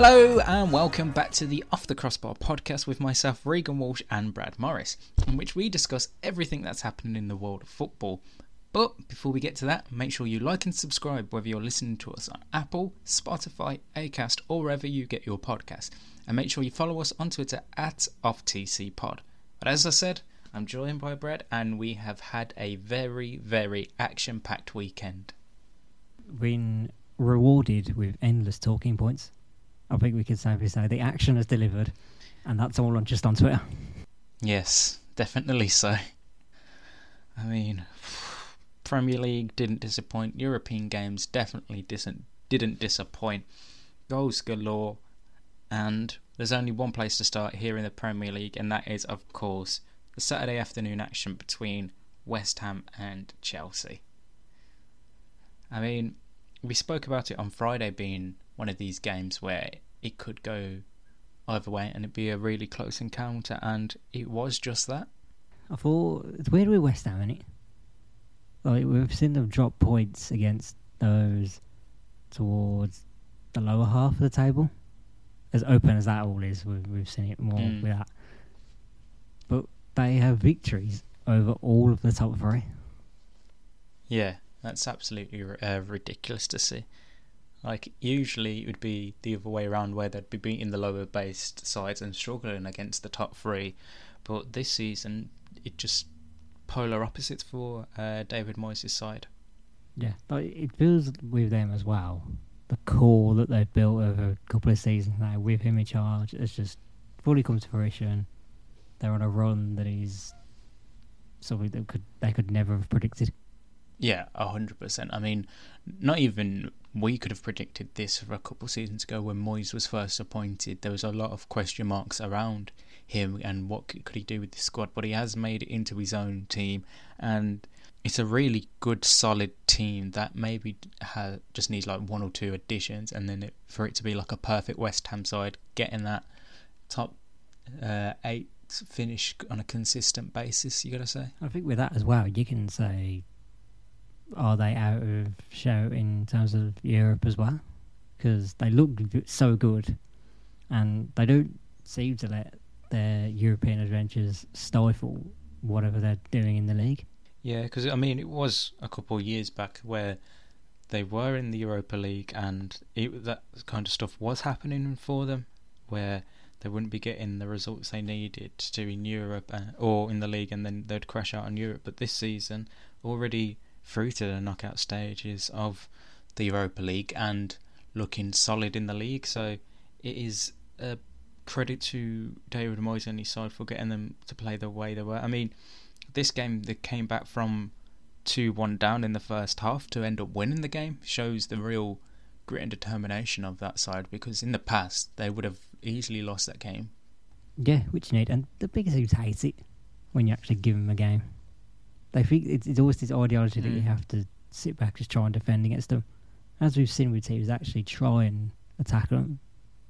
Hello and welcome back to the Off the Crossbar podcast with myself, Regan Walsh, and Brad Morris, in which we discuss everything that's happening in the world of football. But before we get to that, make sure you like and subscribe whether you're listening to us on Apple, Spotify, Acast, or wherever you get your podcast. And make sure you follow us on Twitter at OffTCPod. But as I said, I'm joined by Brad, and we have had a very, very action packed weekend. Been rewarded with endless talking points. I think we could safely say the action has delivered, and that's all on just on Twitter. Yes, definitely so. I mean, Premier League didn't disappoint. European games definitely didn't disappoint. Goals galore, and there's only one place to start here in the Premier League, and that is, of course, the Saturday afternoon action between West Ham and Chelsea. I mean, we spoke about it on Friday being one of these games where it could go either way and it'd be a really close encounter, and it was just that. I thought it's weird with West Ham, is it? Like we've seen them drop points against those towards the lower half of the table. As open as that all is, we've, we've seen it more Mm. with that. But they have victories over all of the top three. Yeah, that's absolutely uh, ridiculous to see. Like, usually it would be the other way around where they'd be beating the lower based sides and struggling against the top three. But this season, it just polar opposites for uh, David Moyes' side. Yeah, like it feels with them as well. The core that they've built over a couple of seasons now, with him in charge, has just fully come to fruition. They're on a run that is something that could they could never have predicted. Yeah, a hundred percent. I mean, not even we could have predicted this for a couple of seasons ago when Moyes was first appointed. There was a lot of question marks around him and what could, he do with the squad, but he has made it into his own team, and it's a really good, solid team that maybe ha just needs like one or two additions, and then it, for it to be like a perfect West Ham side, getting that top uh, eight finish on a consistent basis. You got to say. I think with that as well, you can say, are they out of show in terms of Europe as well? Because they look so good, and they don't seem to let their European adventures stifle whatever they're doing in the league. Yeah, because I mean, it was a couple of years back where they were in the Europa League, and it, that kind of stuff was happening for them, where they wouldn't be getting the results they needed to in Europe uh, or in the league, and then they'd crash out in Europe. But this season, already through to the knockout stages of the Europa League and looking solid in the league, so it is a credit to David Moyes and his side for getting them to play the way they were. I mean this game they came back from 2 1 down in the first half to end up winning the game shows the real grit and determination of that side because in the past they would have easily lost that game. Yeah, which you need. And the biggest teams hate it when you actually give them a game. They think it's, it's always this ideology that you Mm. have to sit back, just try and defend against them. As we've seen with teams actually try and attack them,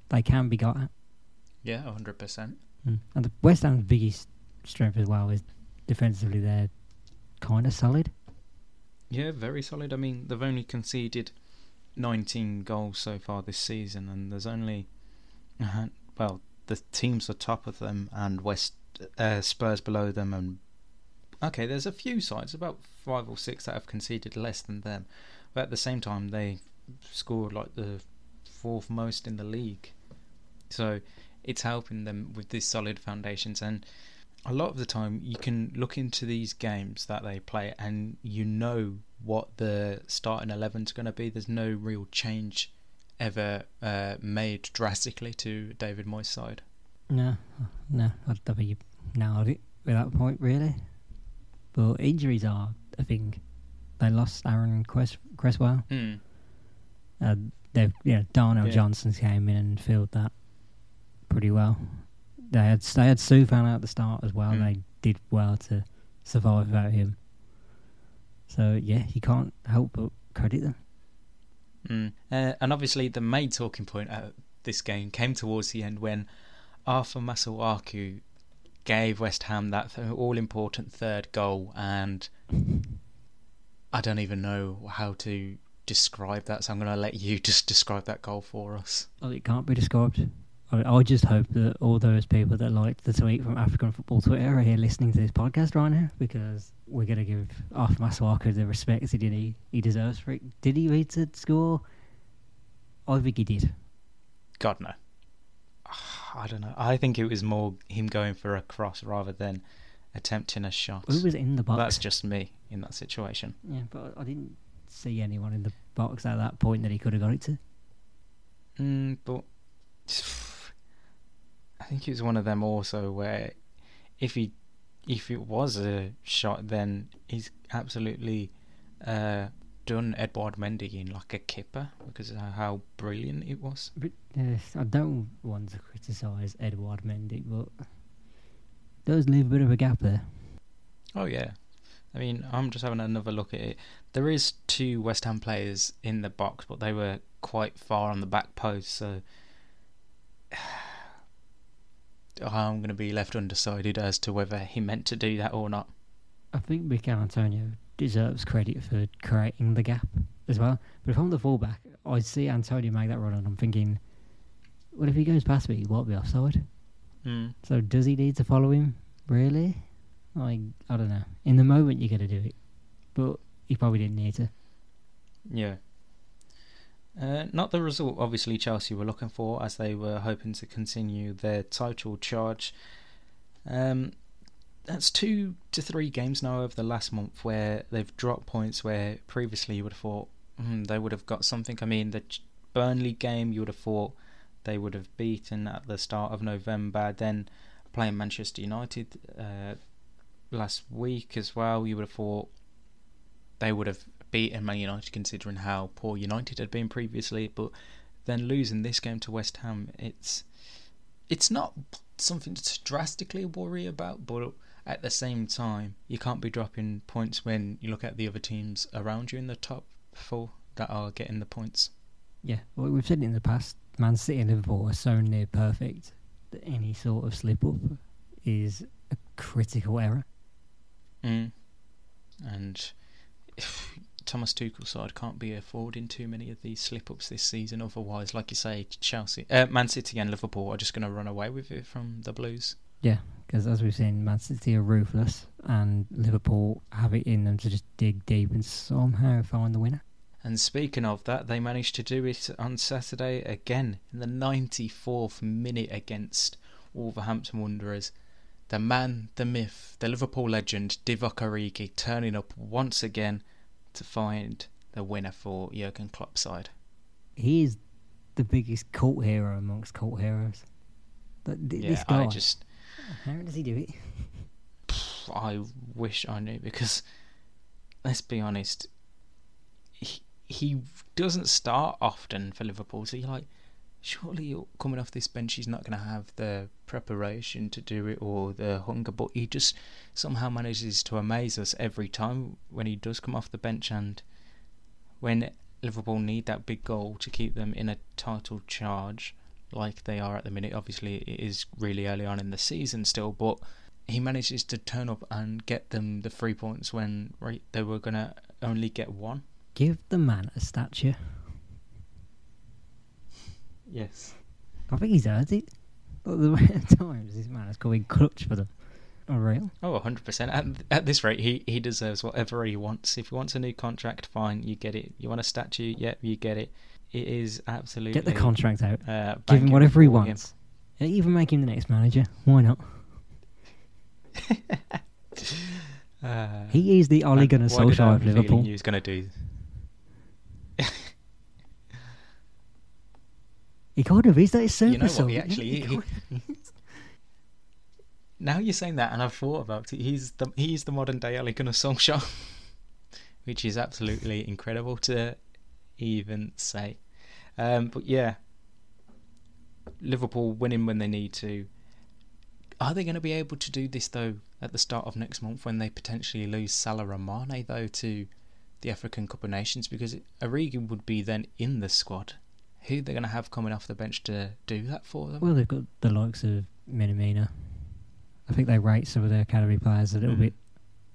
they can be got at. Yeah, 100%. Mm. And the West Ham's biggest strength as well is defensively they're kind of solid. Yeah, very solid. I mean, they've only conceded 19 goals so far this season, and there's only, uh, well, the teams are top of them, and West uh, Spurs below them, and okay, there's a few sides, about five or six that have conceded less than them, but at the same time they scored like the fourth most in the league, so it's helping them with these solid foundations and a lot of the time you can look into these games that they play and you know what the starting 11 is going to be. There's no real change ever uh, made drastically to David Moyes' side. No, no, I don't think you nailed it at that point, really. But injuries are a thing. They lost Aaron Cress- Cresswell. Mm. Uh, they've, yeah, Darnell Yeah. Johnson came in and filled that pretty well. They had they had Sufan out at the start as well. Mm. They did well to survive without him. So yeah, you can't help but credit them. Mm. Uh, and obviously, the main talking point at this game came towards the end when Arthur Masuaku gave West Ham that th- all important third goal, and I don't even know how to describe that, so I'm going to let you just describe that goal for us. Well, it can't be described. I, I just hope that all those people that liked the tweet from African Football Twitter are here listening to this podcast right now because we're going to give off Masuaku the respect he did he, he deserves for it. Did he read to score? I think he did. God no. Ah. I don't know. I think it was more him going for a cross rather than attempting a shot. Who was in the box? That's just me in that situation. Yeah, but I didn't see anyone in the box at that point that he could have got it to. Mm, but I think it was one of them also where if he if it was a shot, then he's absolutely uh, done Edouard Mendy in like a kipper because of how brilliant it was. But uh, I don't want to criticise Edouard Mendy, but does leave a bit of a gap there. Oh yeah, I mean I'm just having another look at it. There is two West Ham players in the box, but they were quite far on the back post, so I'm going to be left undecided as to whether he meant to do that or not. I think Michail Antonio deserves credit for creating the gap as well. But if I'm the fullback, I see Antonio make that run and I'm thinking, well, if he goes past me, he won't be offside. Mm. So does he need to follow him? Really? Like, I don't know. In the moment, you got to do it. But he probably didn't need to. Yeah. Uh, not the result, obviously, Chelsea were looking for, as they were hoping to continue their title charge. Um, that's two to three games now over the last month where they've dropped points where previously you would have thought mm, they would have got something. I mean, the Burnley game you would have thought they would have beaten at the start of November. Then playing Manchester United uh, last week as well, you would have thought they would have beaten Man United considering how poor United had been previously. But then losing this game to West Ham, it's it's not something to drastically worry about, but at the same time, you can't be dropping points when you look at the other teams around you in the top four that are getting the points. Yeah, well, we've said it in the past. Man City and Liverpool are so near perfect that any sort of slip up is a critical error. Mm. And Thomas Tuchel's side can't be affording too many of these slip ups this season. Otherwise, like you say, Chelsea, uh, Man City and Liverpool are just going to run away with it from the Blues. Yeah, because as we've seen, Man City are ruthless, and Liverpool have it in them to just dig deep and somehow find the winner. And speaking of that, they managed to do it on Saturday again in the 94th minute against Wolverhampton Wanderers. The man, the myth, the Liverpool legend, Divock Origi turning up once again to find the winner for Jurgen Klopp's side. He is the biggest cult hero amongst cult heroes. But th- Yeah, guy, I just, how does he do it? I wish I knew because, let's be honest, he, he doesn't start often for Liverpool. So you're like, surely you're coming off this bench, he's not going to have the preparation to do it or the hunger, but he just somehow manages to amaze us every time when he does come off the bench. And when Liverpool need that big goal to keep them in a title charge, like they are at the minute, obviously it is really early on in the season still, but he manages to turn up and get them the three points when right, they were going to only get one. Give the man a statue. Yes. I think he's earned it. But the amount of times this man is going clutch for them. Unreal. Oh, 100%. At, at this rate, he, he deserves whatever he wants. If he wants a new contract, fine, you get it. You want a statue, yep, you get it. It is absolutely. Get the contract out. Uh, Give him whatever he wants. Even make him the next manager. Why not? Uh, He is the Ole Gunnar why did I Solskjaer of Liverpool. He was going to do. He kind of is. That is super You know what, he actually- he- kind is. Now you're saying that, and I've thought about it. He's the he's the modern day Ole Gunnar Solskjaer, which is absolutely incredible to even say. Um, but yeah, Liverpool winning when they need to. Are they going to be able to do this though at the start of next month when they potentially lose Salah and Mane though to the African Cup of Nations because Origi would be then in the squad. Who they're going to have coming off the bench to do that for them? Well, they've got the likes of Minamino. I think they rate some of their academy players a little Mhm. bit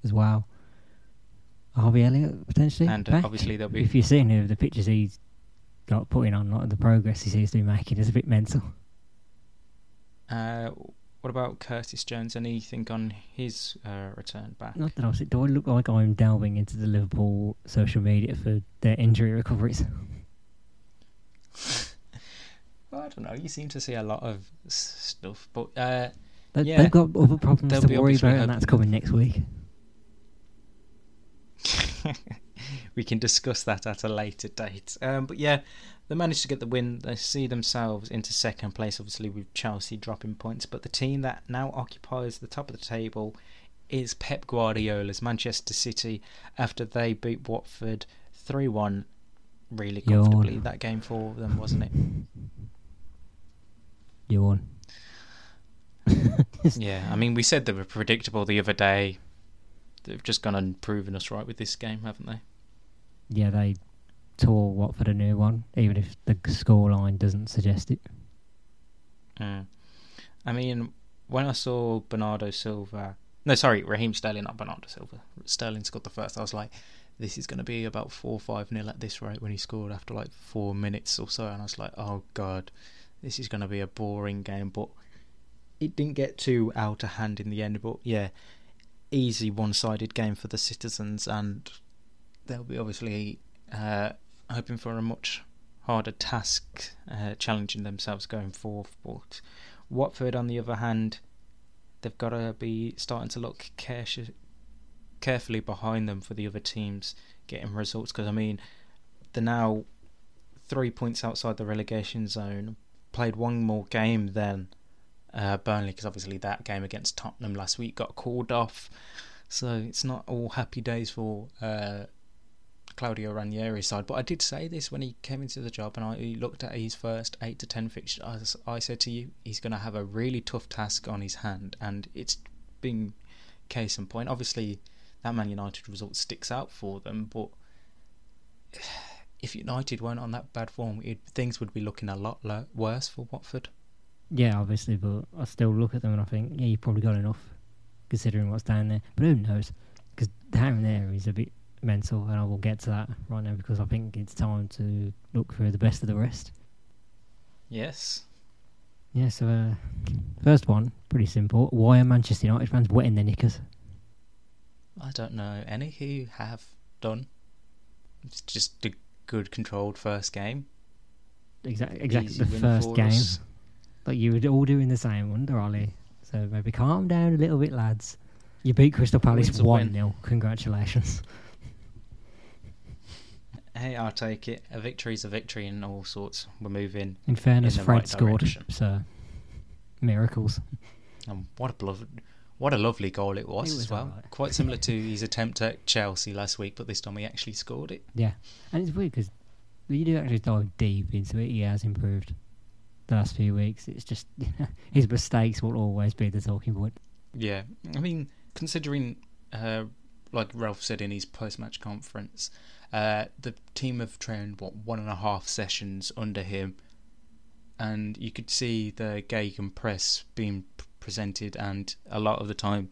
as well. Harvey Elliott potentially. and back. obviously there'll be if you've seen the pictures he's got putting on, like the progress he seems to be making is a bit mental. Uh, what about Curtis Jones? Anything on his uh, return back? Not that I. Do I look like I'm delving into the Liverpool social media for their injury recoveries? Well, I don't know. You seem to see a lot of stuff, but uh, They, Yeah. They've got other problems They'll to worry about, and that's coming next week. we can discuss that at a later date. Um, but yeah, they managed to get the win. They see themselves into second place, obviously with Chelsea dropping points. But the team that now occupies the top of the table is Pep Guardiola's Manchester City after they beat Watford three one really Yawn. comfortably. That game for them, wasn't it? You won. Yeah, I mean, we said they were predictable the other day. They've just gone and proven us right with this game, haven't they? Yeah, they tore Watford a new one, even if the scoreline doesn't suggest it. Mm. I mean, when I saw Bernardo Silva, no, sorry, Raheem Sterling, not Bernardo Silva. Sterling scored the first. I was like, this is going to be about 4 5 nil at this rate when he scored after like four minutes or so, and I was like, oh god, this is going to be a boring game. But it didn't get too out of hand in the end. But yeah, easy one-sided game for the citizens, and they'll be obviously uh, hoping for a much harder task, uh, challenging themselves going forth. But Watford, on the other hand, they've got to be starting to look care- carefully behind them for the other teams getting results. Because I mean, they're now three points outside the relegation zone. Played one more game than uh, Burnley, because obviously that game against Tottenham last week got called off. So it's not all happy days for uh, Claudio Ranieri's side. But I did say this when he came into the job and I looked at his first 8 to 10 fixtures. I, said to you, he's going to have a really tough task on his hand. And it's been case in point. Obviously, that Man United result sticks out for them. But if United weren't on that bad form, it, things would be looking a lot lo- worse for Watford. Yeah, obviously, but I still look at them and I think, yeah, you've probably got enough, considering what's down there. But who knows? Because down there is a bit mental, and I will get to that right now because I think it's time to look for the best of the rest. Yes. Yeah, so uh, first one, pretty simple. Why are Manchester United fans wetting their knickers? I don't know any who have done. It's just a good controlled first game. Exactly, exactly the first game. us. Like you were all doing the same, wonder Ollie. So maybe calm down a little bit, lads. You beat Crystal Palace win's a win. 1 0. Congratulations. Hey, I'll take it. A victory's a victory in all sorts. We're moving. In fairness, In the Fred right scored. direction. So, miracles. And what a blo- what a lovely goal it was, It was as well. alright. Quite similar to his attempt at Chelsea last week, but this time he actually scored it. Yeah. And it's weird because you do actually dive deep into it, he has improved the last few weeks. It's just his mistakes will always be the talking point. Yeah, I mean, considering, uh, like Ralf said in his post-match conference, uh, the team have trained what one and a half sessions under him, and you could see the gegen press being presented, and a lot of the time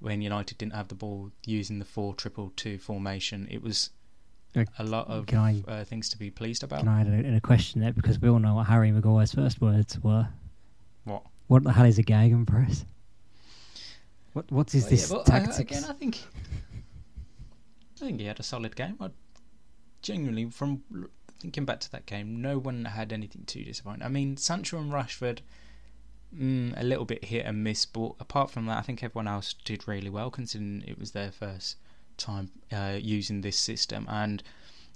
when United didn't have the ball using the four triple two formation, it was a lot of I- uh, things to be pleased about. Can I add a, a question there? Because we all know what Harry Maguire's first words were. What? What the hell is a gegen press? What What is But this yeah, but, uh, tactics? again, I think I think he had a solid game. I genuinely, from thinking back to that game, no one had anything too disappointing. I mean, Sancho and Rashford, mm, a little bit hit and miss, but apart from that, I think everyone else did really well, considering it was their first time uh, using this system. And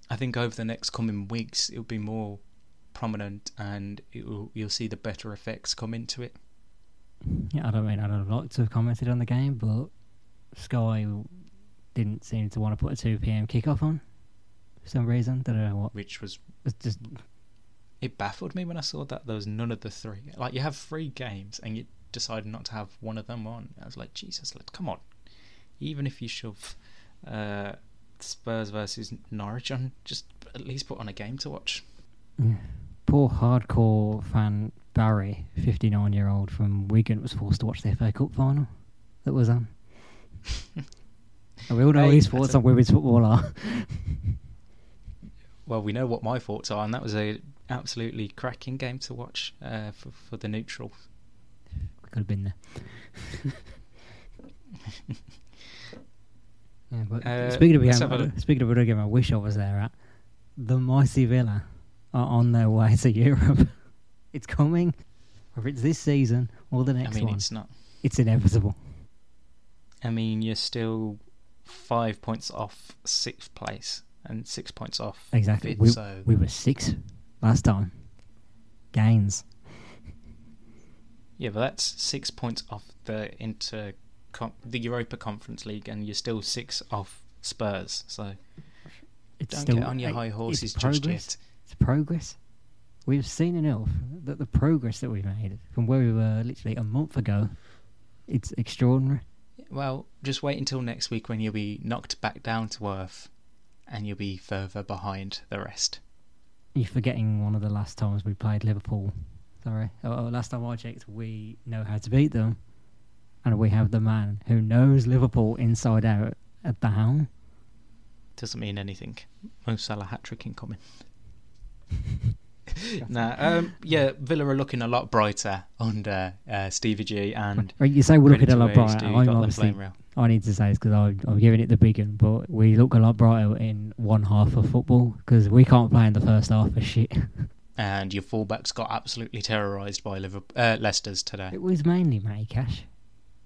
I think over the next coming weeks, it'll be more prominent, and it will, you'll see the better effects come into it. Yeah, I don't mean I'd have liked to have commented on the game, but Sky didn't seem to want to put a 2 p.m. kickoff on for some reason. Don't know what. Which was It's just it baffled me when I saw that there was none of the three. Like you have three games and you decided not to have one of them on. I was like, Jesus, come on. Even if you shove uh, Spurs versus Norwich on, just at least put on a game to watch. yeah. poor hardcore fan Barry, 59 year old from Wigan, was forced to watch the FA Cup final that was on. And we all know Hey, his thoughts a- on women's football are. Well, we know what my thoughts are, and that was a absolutely cracking game to watch uh, for for the neutral. We could have been there. yeah, but Uh, speaking of let's game, have a- speaking of a game, I wish I was there at the mighty Villa are on their way to Europe. it's coming, whether it's this season or the next I mean, one. it's not. It's inevitable. I mean, you're still five points off sixth place and six points off. Exactly. fifth, We, so we were six last time. Gains. yeah, but that's six points off the inter the Europa Conference League, and you're still six off Spurs. So It's don't still get on your high horses just progress. yet. It's progress. We've seen enough that the progress that we've made from where we were literally a month ago, it's extraordinary. Well, just wait until next week when you'll be knocked back down to earth, and you'll be further behind the rest. You're forgetting one of the last times we played Liverpool. Sorry. Oh, oh, last time I checked, we know how to beat them. And we have the man who knows Liverpool inside out at the helm. Doesn't mean anything. Mo Salah hat trick incoming. nah, um, yeah, Villa are looking a lot brighter under uh, Stevie G and. Right, you say we're looking a lot brighter. I'm obviously. I need to say this because I'm giving it the big one, but we look a lot brighter in one half of football because we can't play in the first half for shit. And your fullbacks got absolutely terrorised by Liverpool, uh, Leicester's today. It was mainly Matty Cash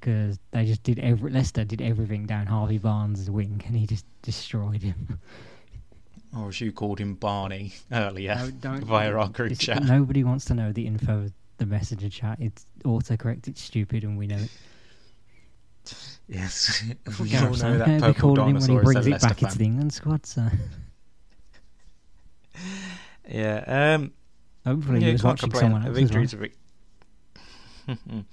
because they just did every Leicester did everything down Harvey Barnes' wing and he just destroyed him. Or as you called him, Barney, earlier No, via our group chat. Nobody wants to know the info of the messenger chat. It's autocorrect. It's stupid, and we know it. Yes, we Gareth all know that purple calling him when he dinosaur a brings it Leicester back into the England squad. So Yeah, um, hopefully yeah, he was watching someone A else as well. a vic-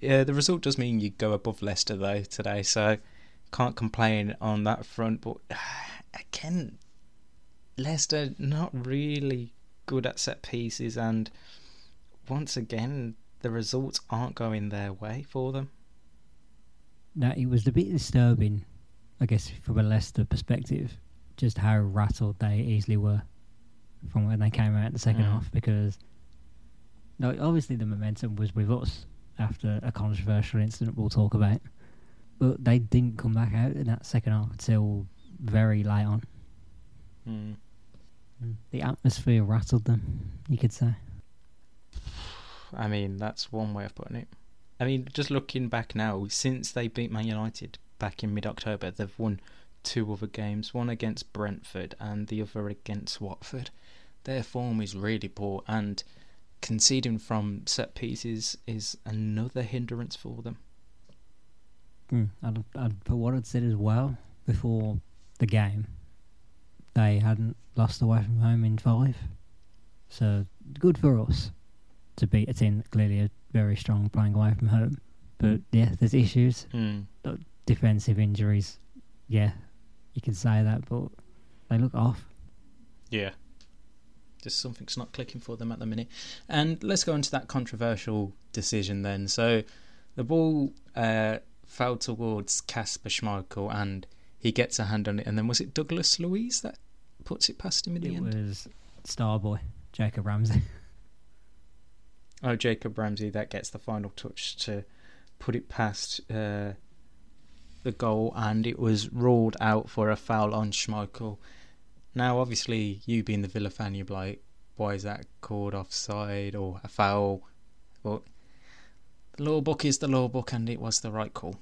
yeah, the result does mean you go above Leicester though today, so can't complain on that front. But again, Leicester not really good at set pieces, and once again, the results aren't going their way for them. Now it was a bit disturbing, I guess, from a Leicester perspective, just how rattled they easily were from when they came out in the second Mm. half. Because, no, obviously the momentum was with us after a controversial incident we'll talk about, but they didn't come back out in that second half until very late on. Hmm. The atmosphere rattled them, you could say. I mean, that's one way of putting it. I mean, just looking back now, since they beat Man United back in mid October, they've won two other games one against Brentford and the other against Watford. Their form is really poor, and conceding from set pieces is another hindrance for them. Mm. I'd, I'd put what I'd said as well before the game. They hadn't lost away from home in five, so good for us to beat a team that clearly are very strong playing away from home. But yeah, there's issues, Hmm. defensive injuries. Yeah, you can say that, but they look off. Yeah. Just something's not clicking for them at the minute. And let's go into that controversial decision then. So the ball uh, fell towards Casper Schmeichel and he gets a hand on it. And then was it Douglas Luiz that puts it past him in the It end? was Starboy Jacob Ramsey. Oh, Jacob Ramsey that gets the final touch to put it past uh, the goal, and it was ruled out for a foul on Schmeichel. Now, obviously, you being the Villa fan, you're like, why is that called offside or a foul? But the law book is the law book, and it was the right call.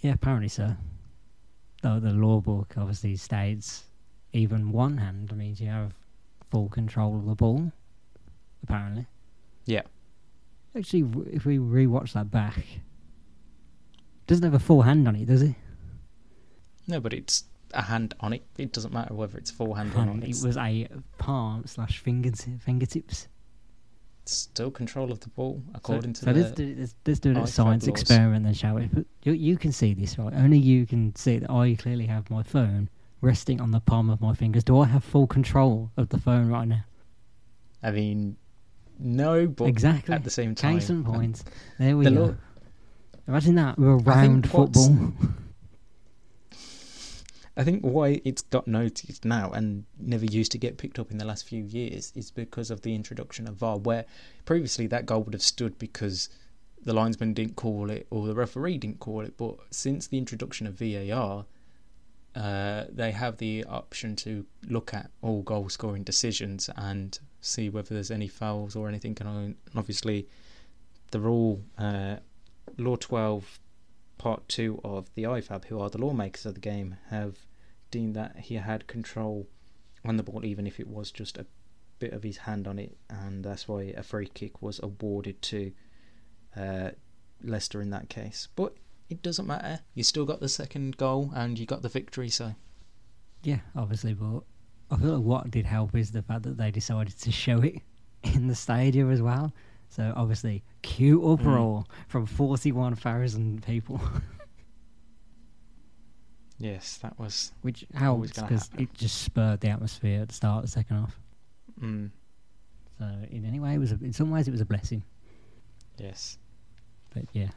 Yeah, apparently so. Though the law book obviously states even one hand means you have full control of the ball. Apparently. Yeah. Actually, if we rewatch that back, doesn't have a full hand on it, does it? No, but it's a hand on it. It doesn't matter whether it's forehand or Hand. not. It was a palm slash fingerti- fingertips. still control of the ball, according so, to so the. let's do, let's, let's do a science laws. experiment then, shall we? But you, you can see this, right? Only you can see that I clearly have my phone resting on the palm of my fingers. Do I have full control of the phone right now? I mean, no, but exactly. at the same time, Case in point. There we the go. law- Imagine that with a round football. I think why it's got noticed now and never used to get picked up in the last few years is because of the introduction of VAR, where previously that goal would have stood because the linesman didn't call it or the referee didn't call it. But since the introduction of VAR, uh, they have the option to look at all goal scoring decisions and see whether there's any fouls or anything. And obviously, the rule, uh, Law 12, Part 2 of the IFAB, who are the lawmakers of the game, have deemed that he had control on the ball, even if it was just a bit of his hand on it, and that's why a free kick was awarded to uh, Leicester in that case. But it doesn't matter. You still got the second goal and you got the victory. So yeah, obviously, but I feel like what did help is the fact that they decided to show it in the stadium as well. So obviously, cute uproar mm. from forty-one thousand people. yes, that was which helped because it just spurred the atmosphere at the start of the second half. Mm. So in any way, it was a, in some ways it was a blessing. Yes. But yeah.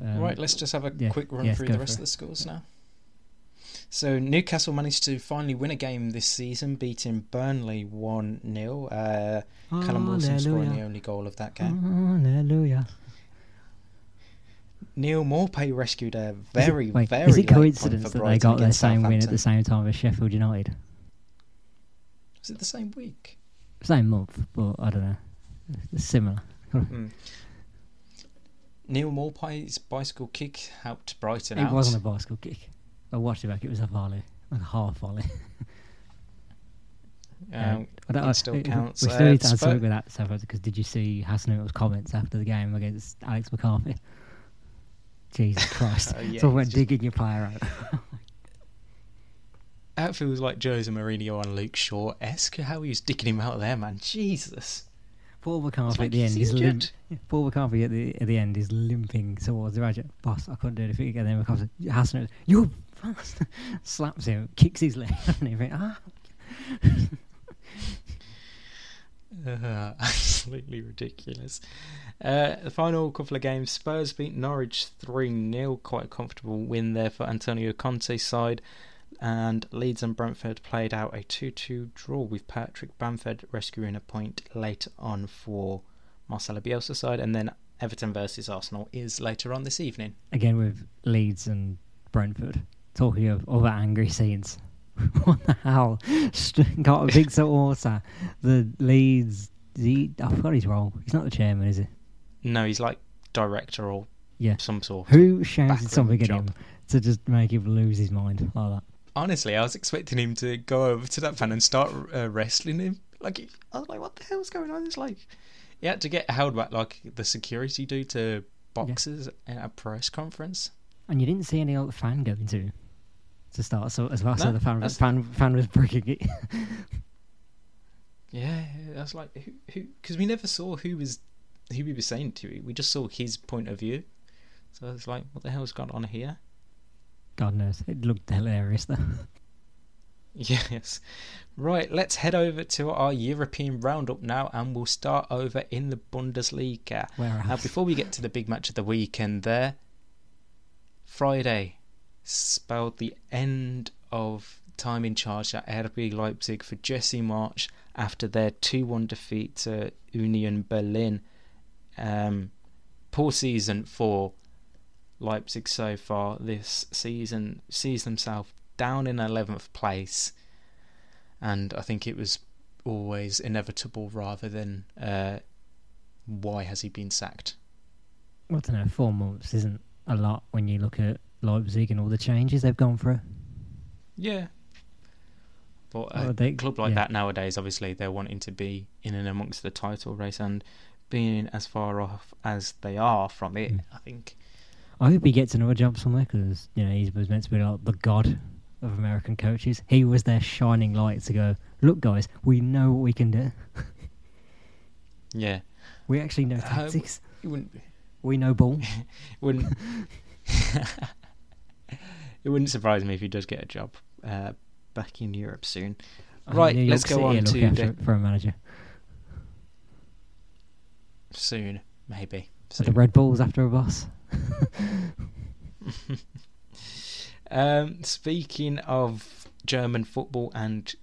Um, right, let's just have a yeah, quick run through the rest of the scores now. So Newcastle managed to finally win a game this season, beating Burnley one 0 uh, Callum Wilson scoring the only goal of that game. Hallelujah. Neal Maupay rescued a very, wait, very. Is it coincidence that they got their same win at the same time as Sheffield United? Was it the same week? Same month, but I don't know. It's similar. mm. Neal Maupay's bicycle kick helped Brighton it out. It wasn't a bicycle kick. I watched it back. It was a volley, like a half volley. Um, it still counts. We, still uh, need to answer with that, because did you see Hasenhüttl's comments after the game against Alex McCarthy? Jesus Christ! uh, yeah, so we're digging your player out. that feels like Jose Mourinho on Luke Shaw esque. How he was digging him out there, man. Jesus. Paul McCarthy at the end is limp. Paul McCarthy at the at the end is limping towards the Raja. Boss, I couldn't do anything again. Then McCarthy Hassan, you're fast. Slaps him, kicks his leg, and everything. Ah. Uh, absolutely ridiculous. Uh, the final couple of games Spurs beat Norwich 3 0. Quite a comfortable win there for Antonio Conte's side and Leeds and Brentford played out a 2 2 draw with Patrick Bamford rescuing a point late on for Marcelo Bielsa's side, and then Everton versus Arsenal is later on this evening. Again with Leeds and Brentford. Talking of other angry scenes. what the hell? Got a big supporter. The Leeds. He, I forgot his role. He's not the chairman, is he? No, he's like director or yeah. some sort. Who shouted something at him to just make him lose his mind like that? honestly, I was expecting him to go over to that fan and start uh, wrestling him. Like, I was like, what the hell's going on? It's like he had to get held back, like the security do to boxers yeah. at a press conference. And you didn't see any other fan going to to start, so as well. No, so the fan, fan fan was breaking it. yeah, that's like who who because we never saw who was who we were saying to. We just saw his point of view. So it's like, what the hell's going on here? God knows. It looked hilarious though. Yes. Right, let's head over to our European roundup now and we'll start over in the Bundesliga. Where now, before we get to the big match of the weekend there, Friday spelled the end of time in charge at RB Leipzig for Jesse Marsch after their 2 1 defeat to Union Berlin. Um, poor season for Leipzig so far this season sees themselves down in 11th place, and I think it was always inevitable rather than uh, why has he been sacked? Well, I don't know, four months isn't a lot when you look at Leipzig and all the changes they've gone through. Yeah. But a they, club like yeah. that nowadays, obviously, they're wanting to be in and amongst the title race and being as far off as they are from it, mm. I think I hope he gets another job somewhere because you know he was meant to be like the god of American coaches. He was their shining light to go. Look, guys, we know what we can do. yeah, we actually know tactics. uh, tactics. Uh, we know ball. wouldn't. it wouldn't surprise me if he does get a job uh, back in Europe soon. right, let's go on to the, for a manager. Soon, maybe. Soon. the Red Bulls after a boss. Um, speaking of German football and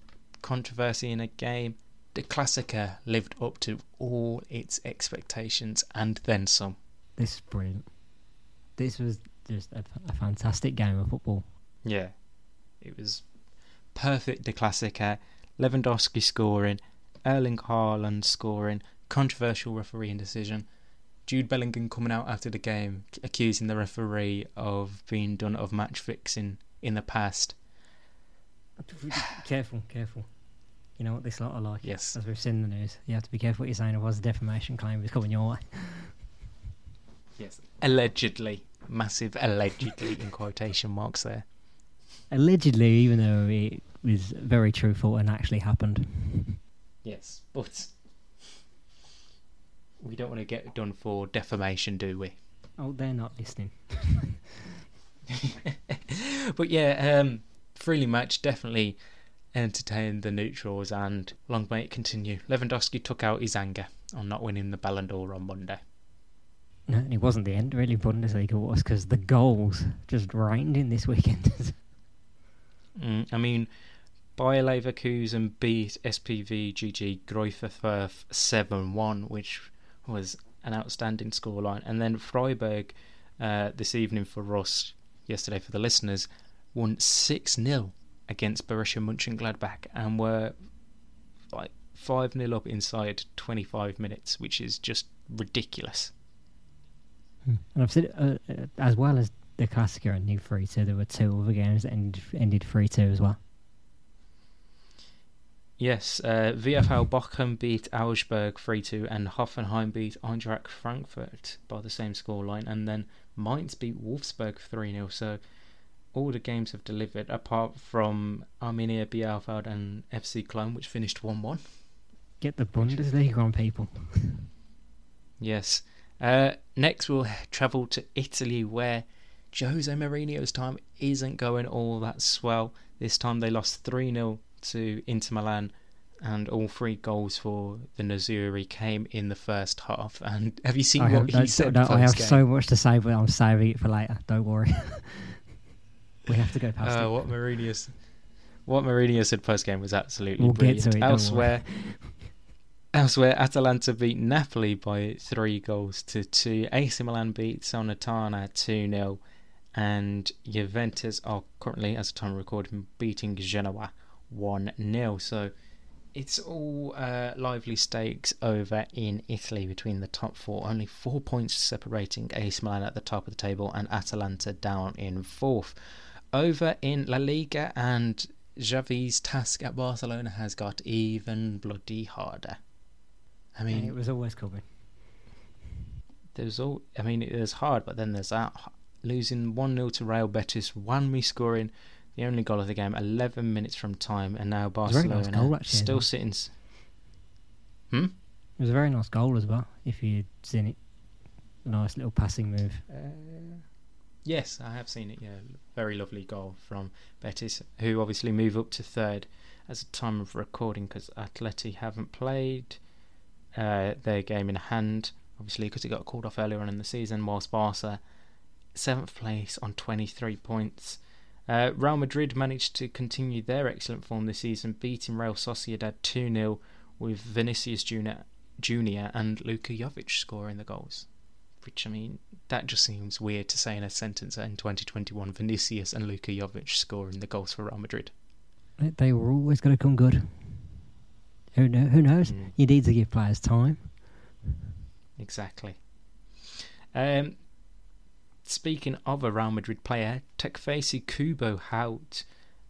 controversy in a game, the Klassiker lived up to all its expectations and then some. This is brilliant. This was just a, a fantastic game of football. Yeah, it was perfect. The Klassiker, eh? Lewandowski scoring, Erling Haaland scoring, controversial refereeing decision. Jude Bellingham coming out after the game accusing the referee of being done of match fixing in the past. careful, careful. You know what this lot are like. Yes. As we've seen in the news, you have to be careful what you're saying. Otherwise, the defamation claim is coming your way. Yes. Allegedly. Massive allegedly in quotation marks there. Allegedly, even though it was very truthful and actually happened. Yes. But we don't want to get done for defamation, do we? Oh, they're not listening. but yeah, um, freely match definitely entertained the neutrals, and long may it continue. Lewandowski took out his anger on not winning the Ballon d'Or on Monday. No, and it wasn't the end really. Bundesliga was because the goals just rained in this weekend. mm, I mean, Bayer Leverkusen beat SPV GG Greuther Fürth 7 1, which was an outstanding scoreline. And then Freiburg uh, this evening for us, yesterday for the listeners, won 6 0 against Borussia Mönchengladbach and were like 5 0 up inside 25 minutes, which is just ridiculous. Hmm. And I've said, uh, as well as the Klassiker and New 3 2, there were two other games that ended, ended 3 2 as well. Yes, uh, VfL Bochum beat Augsburg 3 2, and Hoffenheim beat Eintracht Frankfurt by the same scoreline, and then Mainz beat Wolfsburg 3 0. So all the games have delivered, apart from Arminia Bielefeld and FC Cologne, which finished 1 1. Get the Bundesliga on, people. yes. Uh, next, we'll travel to Italy, where Jose Mourinho's time isn't going all that swell. This time they lost 3 0 to Inter Milan, and all three goals for the Nerazzurri came in the first half. And have you seen I what have, he said? I have game? so much to say, but I'm saving it for later. Don't worry. we have to go past uh, it. What Mourinho, what Mourinho said post game was absolutely We'll brilliant. get to it. Elsewhere, elsewhere, Atalanta beat Napoli by three goals to two. AC Milan beat Salernitana two 0 and Juventus are currently, as the time of recording, beating Genoa 1 0. So it's all uh, lively stakes over in Italy between the top four. Only four points separating AC Milan at the top of the table and Atalanta down in fourth. Over in La Liga and Xavi's task at Barcelona has got even bloody harder. I mean, yeah, it was always coming. There's all. I mean, it was hard, but then there's that losing one 0 to Real Betis, Juanmi scoring the only goal of the game, 11 minutes from time, and now Barcelona nice goal, actually, still sitting. Hmm. It was a very nice goal as well. If you'd seen it, a nice little passing move. Uh, yes, I have seen it. Yeah, very lovely goal from Betis, who obviously move up to third as a time of recording because Atleti haven't played uh, their game in hand, obviously because it got called off earlier on in the season. Whilst Barca seventh place on 23 points. Uh, Real Madrid managed to continue their excellent form this season, beating Real Sociedad 2 0 with Vinicius Junior, Junior and Luka Jovic scoring the goals. Which, I mean, that just seems weird to say in a sentence in 2021 Vinicius and Luka Jovic scoring the goals for Real Madrid. They were always going to come good. Who, know, who knows? Mm. You need to give players time. Exactly. Um, speaking of a Real Madrid player, Takefusa Kubo Hout,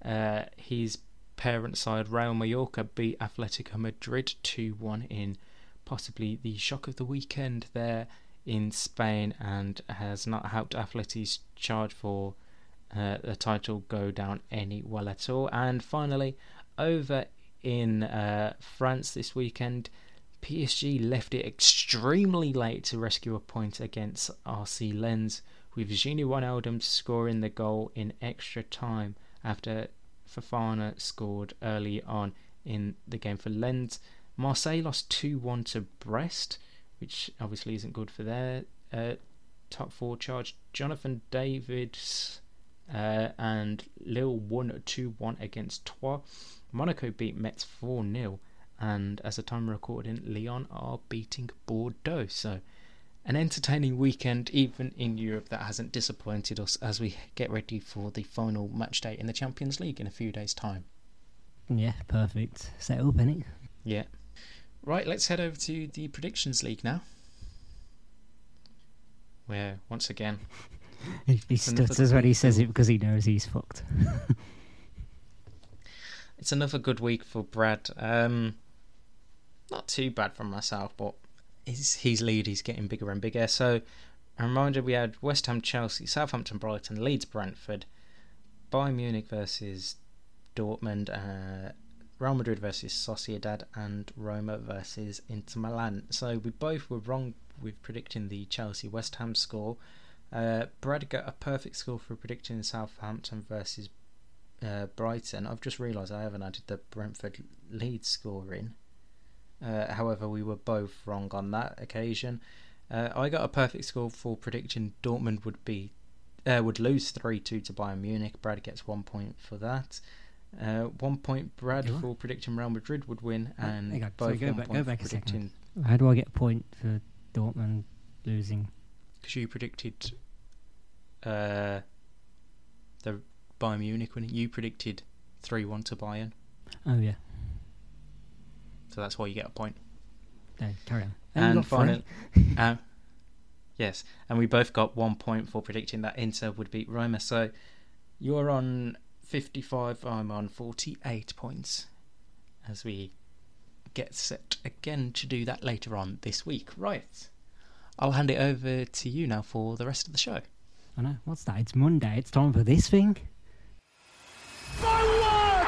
uh, his parent side Real Mallorca beat Atletico Madrid 2 1 in possibly the shock of the weekend there in Spain and has not helped Atleti's charge for uh, the title go down any well at all. And finally, over in uh, France this weekend, PSG left it extremely late to rescue a point against RC Lens with Gini Wijnaldum scoring the goal in extra time after Fofana scored early on in the game for Lens. Marseille lost 2 1 to Brest, which obviously isn't good for their uh, top four charge. Jonathan David's Uh, and Lille won 2 1 against Troyes. Monaco beat Metz 4 0. And as a time recording, Lyon are beating Bordeaux. So, an entertaining weekend, even in Europe, that hasn't disappointed us as we get ready for the final match day in the Champions League in a few days' time. Yeah, perfect. Set up, innit? Yeah. Right, let's head over to the Predictions League now. Where, once again, He, he stutters when he says it because he knows he's fucked. it's another good week for Brad. Um, not too bad for myself, but his, his lead is getting bigger and bigger. So, a reminder we had West Ham, Chelsea, Southampton, Brighton, Leeds, Brentford, Bayern Munich versus Dortmund, uh, Real Madrid versus Sociedad, and Roma versus Inter Milan. So, we both were wrong with predicting the Chelsea West Ham score. Uh, Brad got a perfect score for predicting Southampton versus uh, Brighton. I've just realised I haven't added the Brentford Leeds score in. Uh, however, we were both wrong on that occasion. Uh, I got a perfect score for predicting Dortmund would be uh, would lose three two to Bayern Munich. Brad gets one point for that. Uh, one point Brad for predicting Real Madrid would win, Oh, and both sorry, go one back- go back for a second. predicting How do I get a point for Dortmund losing? Because you predicted uh, the Bayern Munich winning. You predicted three one to Bayern, Oh, yeah. so that's why you get a point. No, carry on. And finally, um, yes, and we both got one point for predicting that Inter would beat Roma. So you're on 55, I'm on 48 points as we get set again to do that later on this week. Right, I'll hand it over to you now for the rest of the show. I know. What's that? It's Monday. It's time for this thing. My word!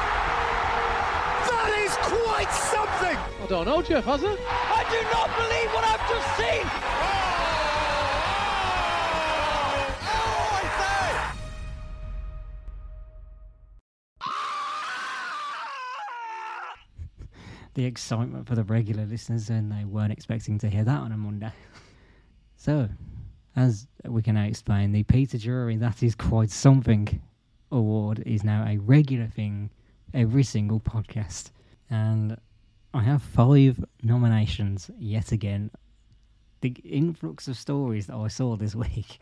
That is quite something! I don't know, Jeff, has it? I do not believe what I've just seen! Oh, I say! The excitement for the regular listeners, and they weren't expecting to hear that on a Monday. So, as we can now explain, the Peter Drury That Is Quite Something award is now a regular thing every single podcast. And I have five nominations yet again. The influx of stories that I saw this week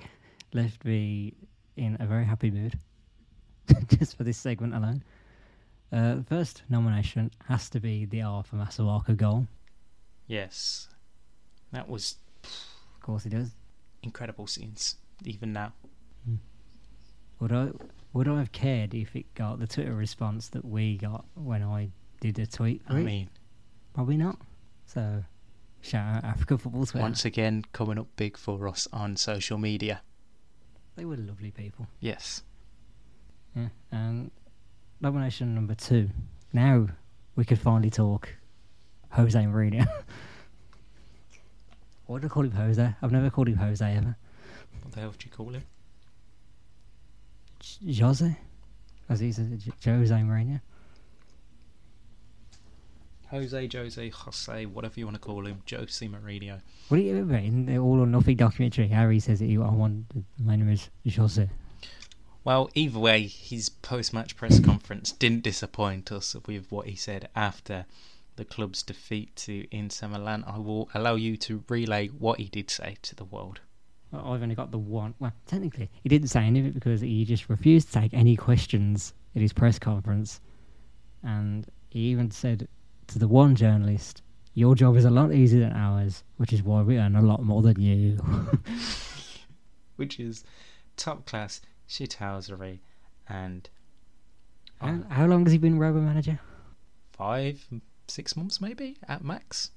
left me in a very happy mood just for this segment alone. Uh, first nomination has to be the Arthur Masuaku goal. Yes, that was course, he does. incredible scenes, even now. Hmm. Would I would I have cared if it got the Twitter response that we got when I did a tweet? I it? mean, probably not. So, shout out Africa Football Twitter. once again, coming up big for us on social media. They were lovely people. Yes. Yeah. And nomination number two. Now we could finally talk Jose Mourinho. Why do I call him Jose? I've never called him Jose ever. What the hell do you call him? J- Jose? As he says, Jose Mourinho. Jose, Jose, Jose, whatever you want to call him, Jose Mourinho. What do you remember in the All or Nothing documentary? Harry says that he, I want my name is Jose. Well, either way, his post-match press conference didn't disappoint us with what he said after the club's defeat to Inter Milan. I will allow you to relay what he did say to the world. Well, I've only got the one. Well, technically, he didn't say anything because he just refused to take any questions at his press conference, and he even said to the one journalist, "Your job is a lot easier than ours, which is why we earn a lot more than you." Which is top class shithousery and how, how long has he been Roma manager? five, six months maybe at max.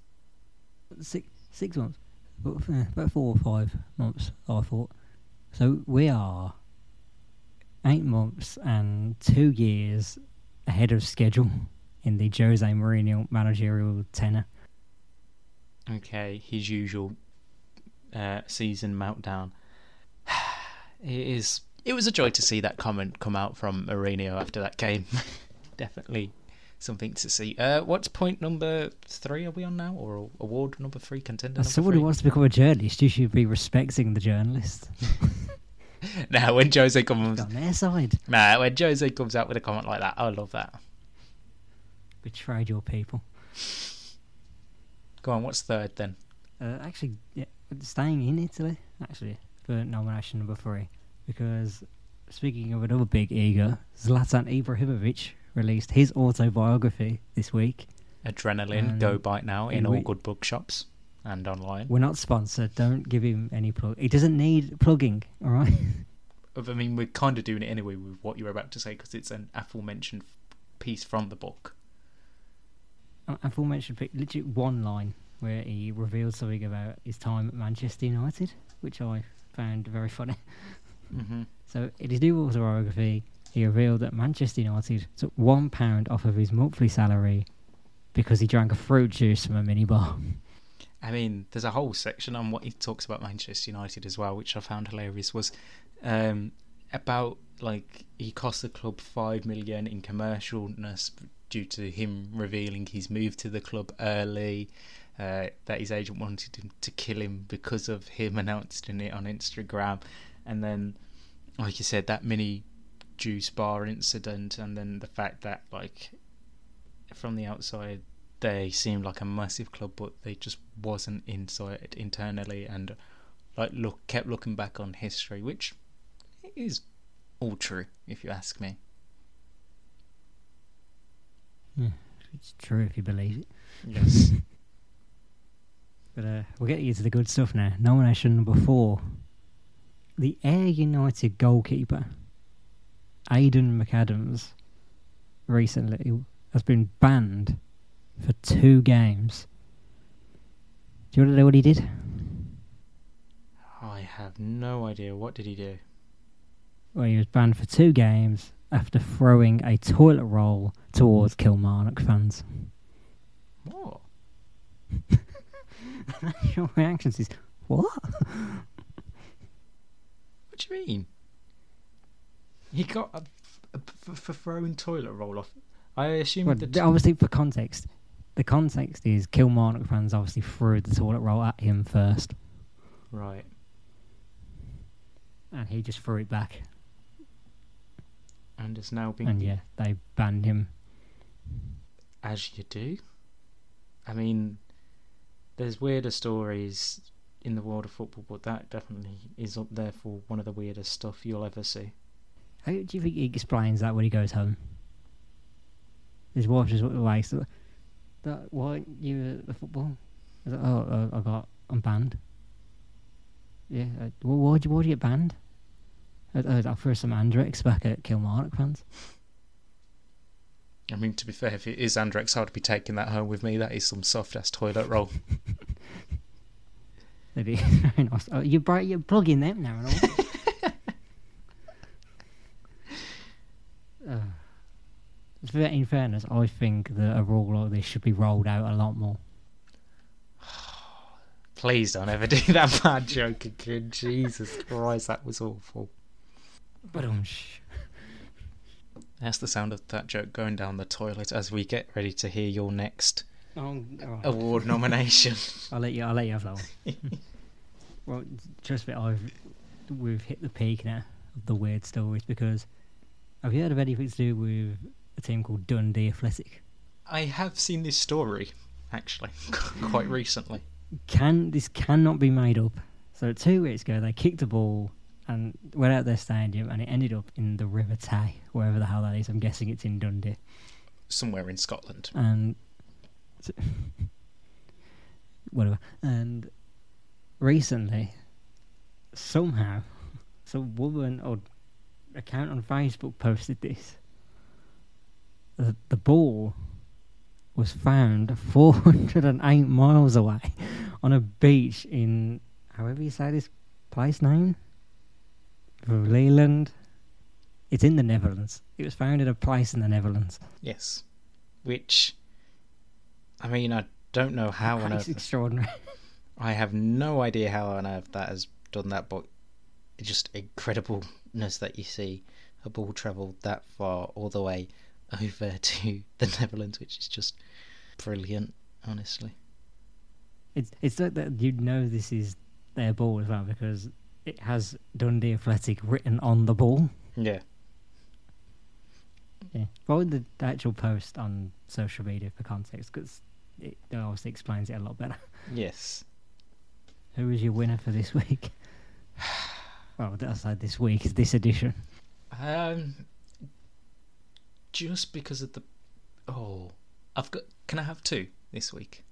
Six six months, about, four or five months. I thought. So we are eight months and two years ahead of schedule in the Jose Mourinho managerial tenure. Okay, his usual uh, season meltdown. it is. It was a joy to see that comment come out from Mourinho after that game. Definitely something to see. Uh, what's point number three? Are we on now, or award number three? Contender As someone who wants to become a journalist, you should be respecting the journalist. now when Jose comes, On their side. nah, when Jose comes out with a comment like that, I love that. Betrayed your people. Go on, what's third then? Uh, actually, yeah, staying in Italy, actually, for nomination number three. Because, speaking of another big ego, Zlatan Ibrahimovic released his autobiography this week. Adrenaline, Um, go buy it now in all we- good bookshops and online. We're not sponsored, don't give him any plug. He doesn't need plugging, alright? I mean, we're kind of doing it anyway with what you were about to say because it's an aforementioned piece from the book. aforementioned, literally one line where he revealed something about his time at Manchester United, which I found very funny. Mm-hmm. So, in his new autobiography, he revealed that Manchester United took one pound off of his monthly salary because he drank a fruit juice from a minibar. I mean, there's a whole section on what he talks about Manchester United as well, which I found hilarious. Was um, about like he cost the club five million in commercialness due to him revealing his move to the club early. Uh, that his agent wanted him to kill him because of him announcing it on Instagram, and then, like you said, that mini juice bar incident, and then the fact that like from the outside they seemed like a massive club, but they just wasn't inside internally, and like look kept looking back on history, which is all true if you ask me. It's true if you believe it. Yes. But uh, we're getting into the good stuff now. Nomination number four. The Ayr United goalkeeper, Aidan McAdams, recently has been banned for two games. Do you want to know what he did? I have no idea. What did he do? Well, he was banned for two games after throwing a toilet roll towards Kilmarnock fans. What? Your reactions is, what? What do you mean? He got a, a, for, for throwing toilet roll off. I assume Well, th- obviously, for context, the context is Kilmarnock fans obviously threw the toilet roll at him first, right. and he just threw it back. And it's now been And yeah, they banned him. as you do. I mean, there's weirder stories in the world of football, but that definitely is up there for one of the weirdest stuff you'll ever see. How do you think he explains that when he goes home? His wife just like, so, that why you at the football? He's like, oh, uh, I got, I'm banned. Yeah, uh, well, why'd you, why'd you get banned? I, I, I threw some Andrex back at Kilmarnock fans. I mean, to be fair, if it is Andrex, I'd be taking that home with me. That is some soft ass toilet roll. Very nice. Oh, you bri- you're plugging them now and all. uh, in fairness, I think that a rule like this should be rolled out a lot more. Please don't ever do that bad joke again. Jesus Christ, that was awful. But um, That's the sound of that joke going down the toilet as we get ready to hear your next oh, oh, award nomination. I'll let you. I'll let you have that one. well, trust me, I've we've hit the peak now of the weird stories because have you heard of anything to do with a team called Dundee Athletic? I have seen this story, actually, quite recently. can this cannot be made up. So two weeks ago, they kicked a ball and went out their stadium, and it ended up in the River Tay, wherever the hell that is. I'm guessing it's in Dundee. Somewhere in Scotland. And whatever. And recently, somehow, some woman or account on Facebook posted this. The, the ball was found 408 miles away on a beach in, however you say this place name, Leland. It's in the Netherlands. It was found in a place in the Netherlands. Yes. Which, I mean, I don't know how on earth. extraordinary. I have no idea how on earth that has done that, but just incredibleness that you see a ball travel that far all the way over to the Netherlands, which is just brilliant, honestly. It's it's like that you know this is their ball as well because it has Dundee Athletic written on the ball. Yeah. Yeah. Would the actual post on social media for context? Because it obviously explains it a lot better. Yes. Who is your winner for this week? Well, that's said this week is this edition. Um, just because of the. Oh, I've got. Can I have two this week?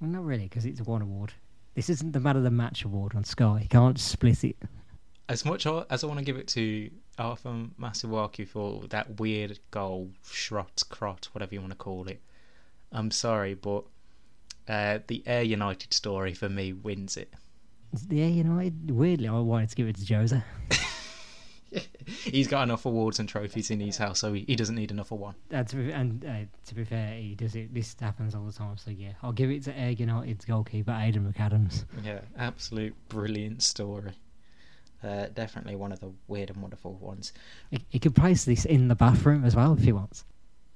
Well, not really, because it's one award. This isn't the Man of the Match award on Sky. You can't split it. As much as I want to give it to Arthur Masuaku for that weird goal, shrot, crot, whatever you want to call it, I'm sorry, but uh, the Ayr United story for me wins it. Yeah, you know, it- weirdly, I wanted to give it to Jose. He's got enough awards and trophies in his house, so he, he doesn't need another one. Uh, to be, and uh, to be fair, he does it. This happens all the time. So yeah, I'll give it to Ayr United's goalkeeper Aidan McAdams. Yeah, absolute brilliant story. Uh, definitely one of the weird and wonderful ones. He, he could place this in the bathroom as well if he wants,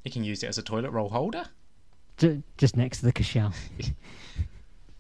You can use it as a toilet roll holder. Ju- just next to the Cushelle.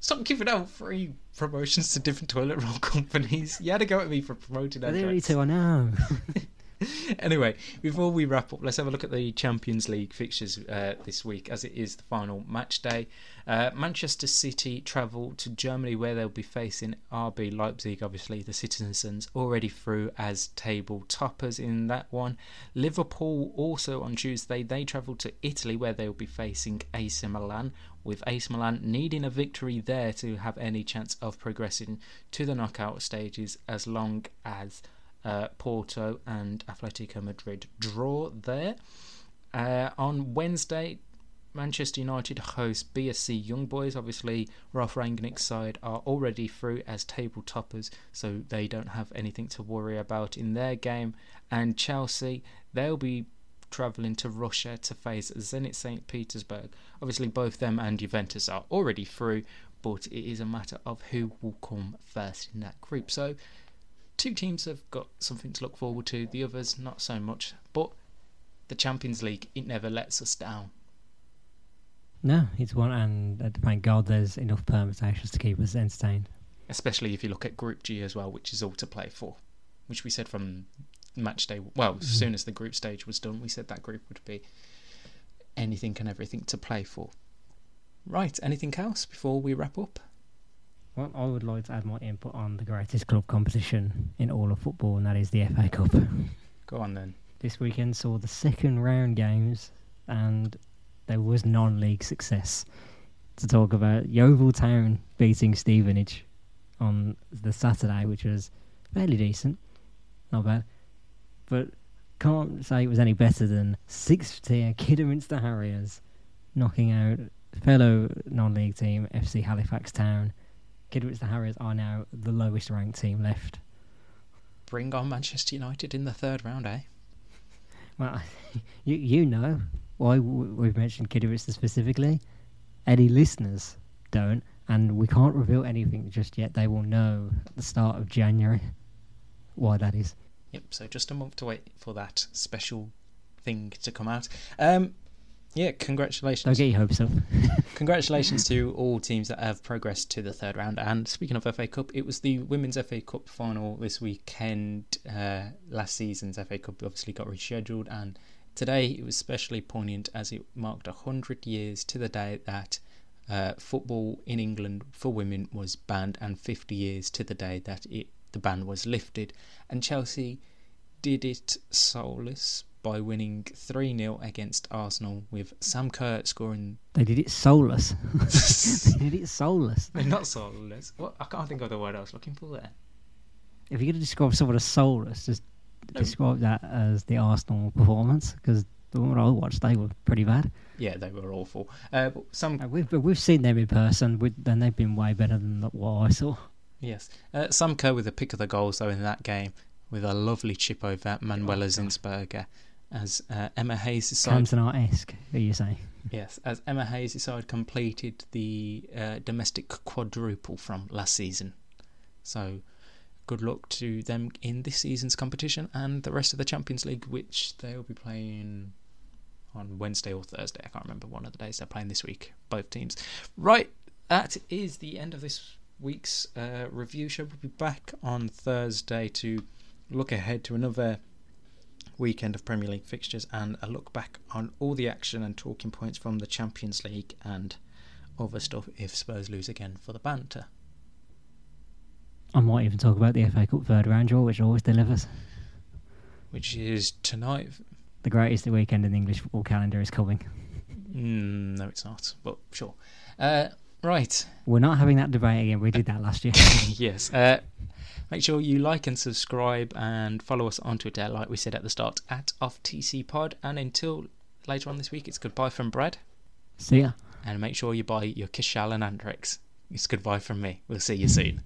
Stop giving out free promotions to different toilet roll companies. You had to go at me for promoting They're the only two I know. anyway, before we wrap up, let's have a look at the Champions League fixtures uh, this week, as it is the final match day. Uh, Manchester City travel to Germany, where they'll be facing RB Leipzig. Obviously, the citizens already through as table toppers in that one. Liverpool also on Tuesday they travel to Italy, where they'll be facing AC Milan. With AC Milan needing a victory there to have any chance of progressing to the knockout stages, as long as uh, Porto and Atletico Madrid draw there. Uh, on Wednesday, Manchester United host BSC Young Boys. Obviously, Ralf Rangnick's side are already through as table toppers, so they don't have anything to worry about in their game. And Chelsea, they'll be travelling to Russia to face Zenit St. Petersburg. Obviously, both them and Juventus are already through, but it is a matter of who will come first in that group. So, two teams have got something to look forward to, the others not so much. But the Champions League, it never lets us down. no, it's one, and uh, thank God there's enough permutations to keep us entertained. Especially if you look at Group G as well, which is all to play for. Which we said from match day, well, as soon as the group stage was done, we said that group would be anything and everything to play for. Right, anything else before we wrap up? Well, I would like to add my input on the greatest club competition in all of football, and that is the FA Cup. Go on then. this weekend saw the second round games, and there was non-league success. To talk about Yeovil Town beating Stevenage on the Saturday, which was fairly decent, not bad, but can't say it was any better than sixth tier Kidderminster Harriers knocking out fellow non-league team FC Halifax Town. Kidderminster Harriers are now the lowest ranked team left. Bring on Manchester United in the third round, eh? Well, you you know why we've mentioned Kidderminster specifically. Any listeners don't, and we can't reveal anything just yet. They will know at the start of January why that is. Yep, so just a month to wait for that special thing to come out. Um, yeah, congratulations. Get your hopes. Congratulations to all teams that have progressed to the third round. And speaking of FA Cup, it was the Women's FA Cup final this weekend. Uh, last season's FA Cup obviously got rescheduled, and today it was especially poignant as it marked 100 years to the day that uh, football in England for women was banned, and 50 years to the day that it the ban was lifted. And Chelsea did it soulless by winning 3 0 against Arsenal, with Sam Kerr scoring They did it soulless. they did it soulless. They're not soulless. What? I can't think of the word I was looking for there. If you're going to describe someone as soulless, just No. describe that as the Arsenal performance, because the one I watched, they were pretty bad. Yeah, they were awful. Uh, but some Uh, We've, but we've seen them in person, we- and they've been way better than what I saw. yes, uh, Sam Kerr with a pick of the goals though in that game with a lovely chip over Manuela Zinsberger as uh, Emma Hayes' side. Cantona-esque, are you saying? Yes, as Emma Hayes' side completed the uh, domestic quadruple from last season. So, good luck to them in this season's competition and the rest of the Champions League, which they'll be playing on Wednesday or Thursday. I can't remember one of the days they're playing this week, both teams. Right, that is the end of this week's uh, review show. We'll be back on Thursday to look ahead to another weekend of Premier League fixtures and a look back on all the action and talking points from the Champions League and other stuff if Spurs lose again for the banter. I might even talk about the FA Cup third round draw, which always delivers. Which is tonight. The greatest weekend in the English football calendar is coming. Mm, no, it's not, but sure. Uh, right. We're not having that debate again. We did that last year. yes. Uh, make sure you like and subscribe and follow us on Twitter, like we said at the start, at OffTCPod. And until later on this week, it's goodbye from Brad. See ya. And make sure you buy your Cushelle and Andrex. It's goodbye from me. We'll see you soon.